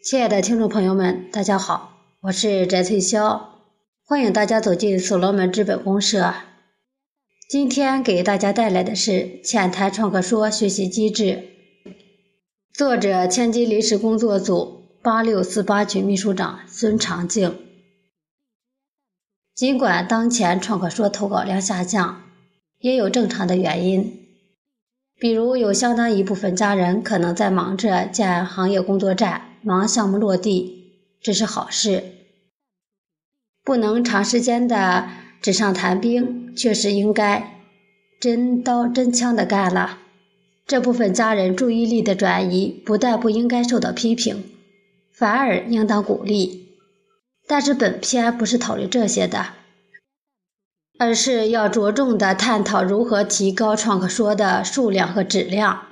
亲爱的听众朋友们，大家好，我是翟翠霄，欢迎大家走进所罗门资本公社。今天给大家带来的是《浅谈创客说学习机制》，作者：千金临时工作组八六四八群秘书长孙长静。尽管当前创客说投稿量下降，也有正常的原因，比如有相当一部分家人可能在忙着建行业工作站。忙项目落地，这是好事。不能长时间的纸上谈兵，确实应该真刀真枪的干了。这部分家人注意力的转移，不但不应该受到批评，反而应当鼓励。但是本篇不是讨论这些的，而是要着重的探讨如何提高创客说的数量和质量。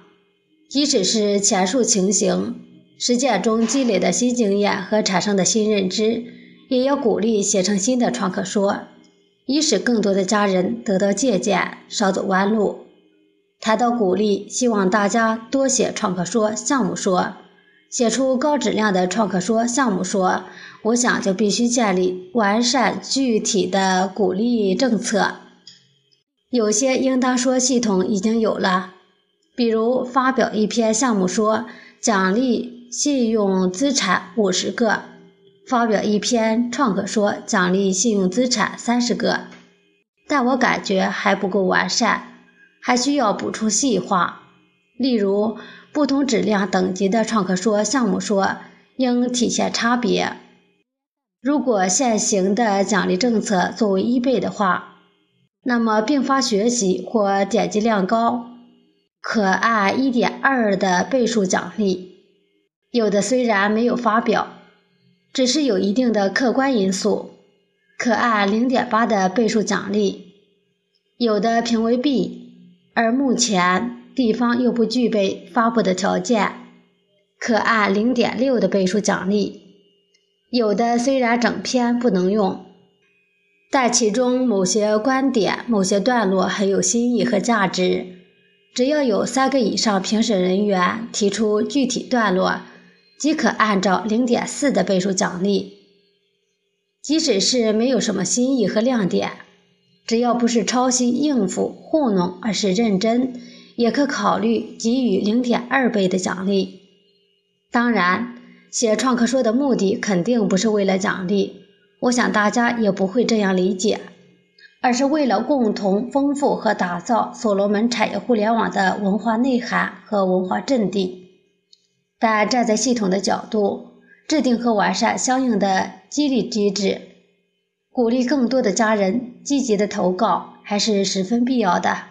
即使是前述情形。实践中积累的新经验和产生的新认知，也要鼓励写成新的创客说，以使更多的家人得到借鉴，少走弯路。谈到鼓励，希望大家多写创客说、项目说，写出高质量的创客说、项目说。我想就必须建立完善具体的鼓励政策。有些应当说系统已经有了，比如发表一篇项目说，奖励。信用资产五十个，发表一篇创客说，奖励信用资产三十个，但我感觉还不够完善，还需要补充细化。例如，不同质量等级的创客说、项目说应体现差别。如果现行的奖励政策作为一倍的话，那么并发学习或点击量高，可按一点二的倍数奖励。有的虽然没有发表，只是有一定的客观因素，可按零点八的倍数奖励；有的评为 B，而目前地方又不具备发布的条件，可按零点六的倍数奖励；有的虽然整篇不能用，但其中某些观点、某些段落很有新意和价值，只要有三个以上评审人员提出具体段落。即可按照零点四的倍数奖励，即使是没有什么新意和亮点，只要不是抄袭、应付、糊弄，而是认真，也可考虑给予零点二倍的奖励。当然，写创客说的目的肯定不是为了奖励，我想大家也不会这样理解，而是为了共同丰富和打造所罗门产业互联网的文化内涵和文化阵地。但站在系统的角度，制定和完善相应的激励机制，鼓励更多的家人积极的投稿，还是十分必要的。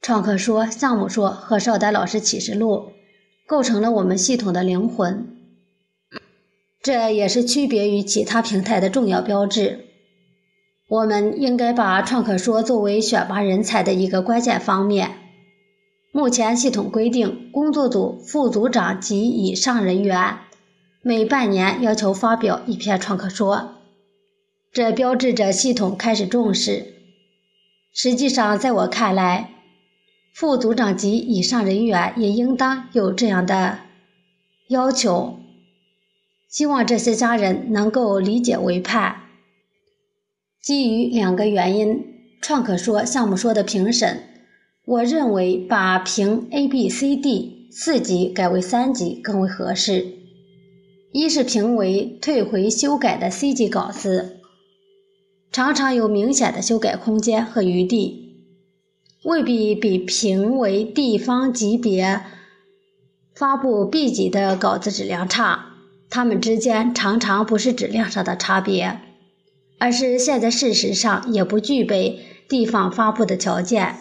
创客说、项目说和邵丹老师启示录，构成了我们系统的灵魂，这也是区别于其他平台的重要标志。我们应该把创客说作为选拔人才的一个关键方面。目前系统规定，工作组副组长及以上人员每半年要求发表一篇创客说，这标志着系统开始重视。实际上，在我看来，副组长及以上人员也应当有这样的要求。希望这些家人能够理解为盼。基于两个原因，创客说项目说的评审。我认为把评 A、B、C、D 四级改为三级更为合适。一是评为退回修改的 C 级稿子，常常有明显的修改空间和余地，未必比评为地方级别发布 B 级的稿子质量差。它们之间常常不是质量上的差别，而是现在事实上也不具备地方发布的条件。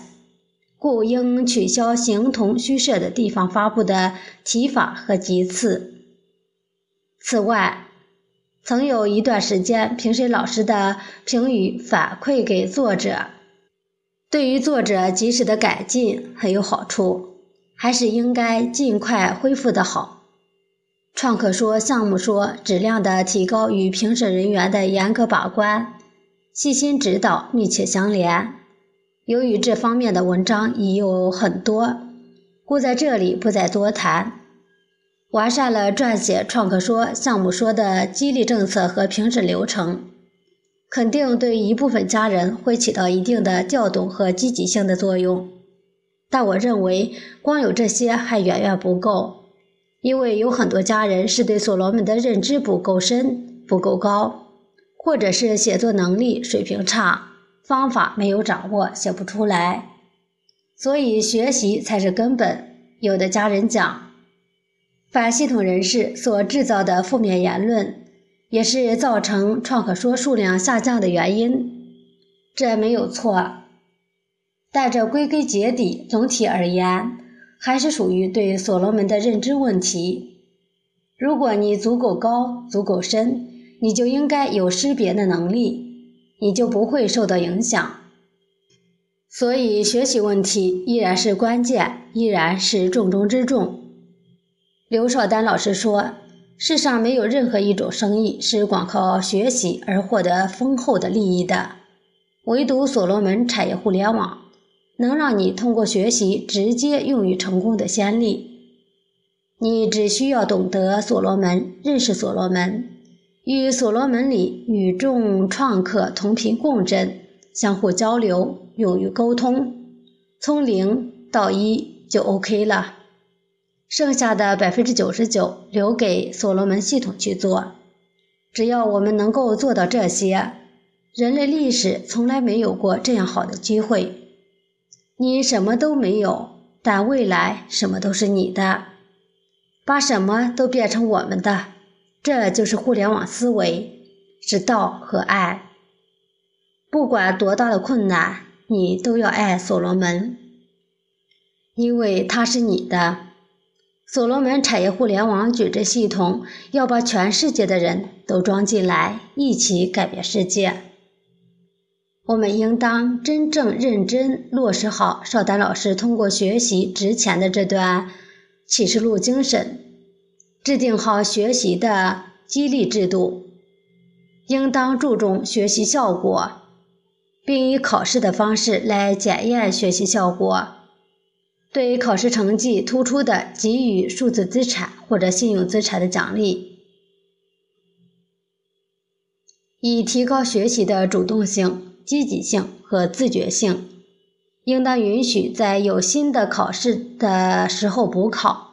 故应取消形同虚设的地方发布的提法和级次。此外，曾有一段时间，评审老师的评语反馈给作者，对于作者及时的改进很有好处，还是应该尽快恢复的好。创客说、项目说质量的提高与评审人员的严格把关、细心指导密切相连。由于这方面的文章已有很多，故在这里不再多谈。完善了撰写创客说项目说的激励政策和评审流程，肯定对一部分家人会起到一定的调动和积极性的作用。但我认为，光有这些还远远不够，因为有很多家人是对所罗门的认知不够深、不够高，或者是写作能力水平差，方法没有掌握，写不出来。所以，学习才是根本。有的家人讲，反系统人士所制造的负面言论，也是造成创可说数量下降的原因，这没有错。但这归根结底，总体而言，还是属于对所罗门的认知问题。如果你足够高、足够深，你就应该有识别的能力，你就不会受到影响。所以，学习问题依然是关键，依然是重中之重。刘少丹老师说：“世上没有任何一种生意是光靠学习而获得丰厚的利益的，唯独所罗门产业互联网。”能让你通过学习直接用于成功的先例。你只需要懂得所罗门，认识所罗门，与所罗门里与众创客同频共振，相互交流，勇于沟通，从零到一就 OK 了。剩下的百分之九十九留给所罗门系统去做。只要我们能够做到这些，人类历史从来没有过这样好的机会。你什么都没有，但未来什么都是你的。把什么都变成我们的，这就是互联网思维，是道和爱。不管多大的困难，你都要爱所罗门，因为它是你的。所罗门产业互联网矩阵系统要把全世界的人都装进来，一起改变世界。我们应当真正认真落实好邵丹老师通过学习之前的这段启示录精神，制定好学习的激励制度，应当注重学习效果，并以考试的方式来检验学习效果，对考试成绩突出的给予数字资产或者信用资产的奖励，以提高学习的主动性。积极性和自觉性，应当允许在有新的考试的时候补考。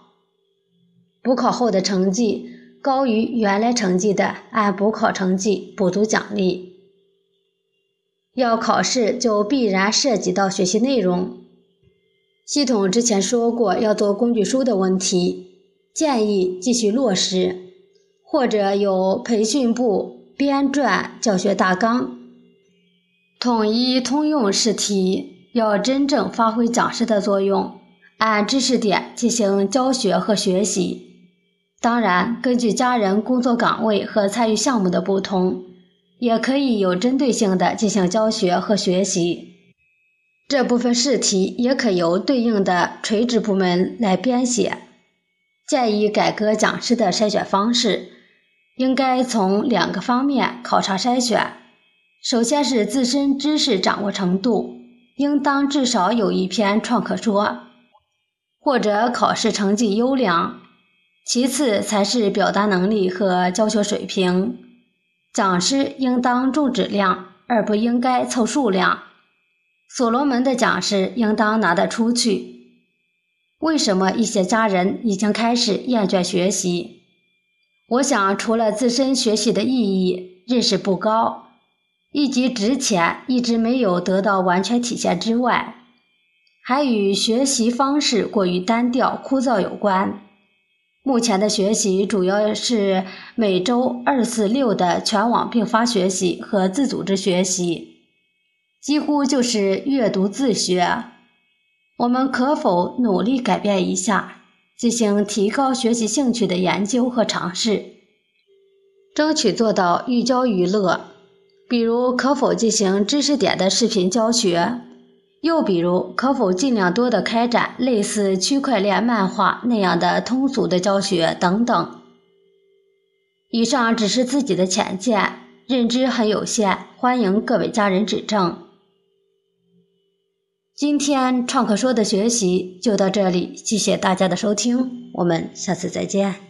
补考后的成绩高于原来成绩的，按补考成绩补足奖励。要考试就必然涉及到学习内容。系统之前说过要做工具书的问题，建议继续落实，或者由培训部编撰教学大纲。统一通用试题要真正发挥讲师的作用，按知识点进行教学和学习。当然，根据家人工作岗位和参与项目的不同，也可以有针对性的进行教学和学习。这部分试题也可由对应的垂直部门来编写。建议改革讲师的筛选方式，应该从两个方面考察筛选。首先是自身知识掌握程度，应当至少有一篇创客说，或者考试成绩优良。其次才是表达能力和教学水平。讲师应当重质量，而不应该凑数量。所罗门的讲师应当拿得出去。为什么一些家人已经开始厌倦学习？我想，除了自身学习的意义认识不高。一级值钱一直没有得到完全体现之外，还与学习方式过于单调枯燥有关。目前的学习主要是每周二四六的全网并发学习和自组织学习，几乎就是阅读自学。我们可否努力改变一下，进行提高学习兴趣的研究和尝试，争取做到寓教于乐？比如，可否进行知识点的视频教学？又比如，可否尽量多的开展类似区块链漫画那样的通俗的教学等等？以上只是自己的浅见，认知很有限，欢迎各位家人指正。今天创客说的学习就到这里，谢谢大家的收听，我们下次再见。